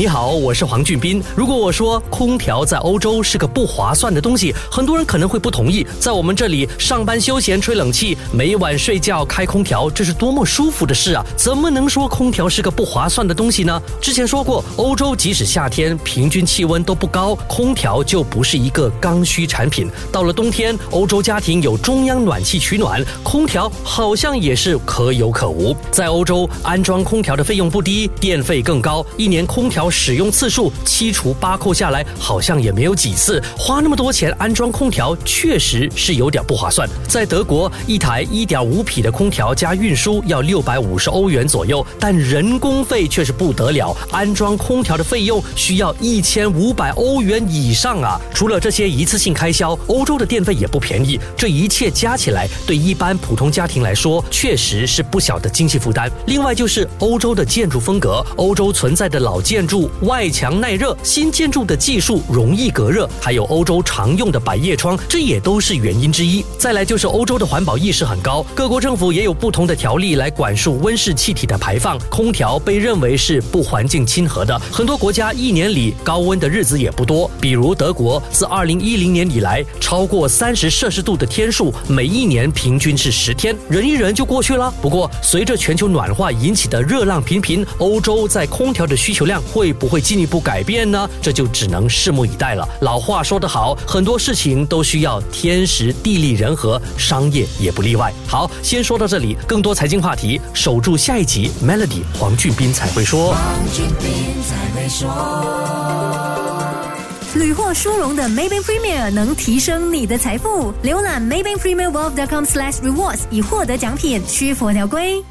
你好，我是黄俊斌。如果我说空调在欧洲是个不划算的东西，很多人可能会不同意。在我们这里上班休闲吹冷气，每晚睡觉开空调，这是多么舒服的事啊！怎么能说空调是个不划算的东西呢？之前说过，欧洲即使夏天平均气温都不高，空调就不是一个刚需产品。到了冬天，欧洲家庭有中央暖气取暖，空调好像也是可有可无。在欧洲安装空调的费用不低，电费更高，一年空调。使用次数七除八扣下来，好像也没有几次。花那么多钱安装空调，确实是有点不划算。在德国，一台一点五匹的空调加运输要六百五十欧元左右，但人工费却是不得了，安装空调的费用需要一千五百欧元以上啊！除了这些一次性开销，欧洲的电费也不便宜。这一切加起来，对一般普通家庭来说，确实是不小的经济负担。另外就是欧洲的建筑风格，欧洲存在的老建筑。外墙耐热，新建筑的技术容易隔热，还有欧洲常用的百叶窗，这也都是原因之一。再来就是欧洲的环保意识很高，各国政府也有不同的条例来管束温室气体的排放。空调被认为是不环境亲和的，很多国家一年里高温的日子也不多。比如德国，自二零一零年以来，超过三十摄氏度的天数，每一年平均是十天，忍一忍就过去了。不过，随着全球暖化引起的热浪频频，欧洲在空调的需求量会。不会进一步改变呢？这就只能拭目以待了。老话说得好，很多事情都需要天时地利人和，商业也不例外。好，先说到这里，更多财经话题，守住下一集。Melody 黄俊斌才会说。黄俊斌才会说屡获殊荣的 Maybank Premier 能提升你的财富。浏览 Maybank Premier Wealth.com/rewards 以获得奖品，需佛条规。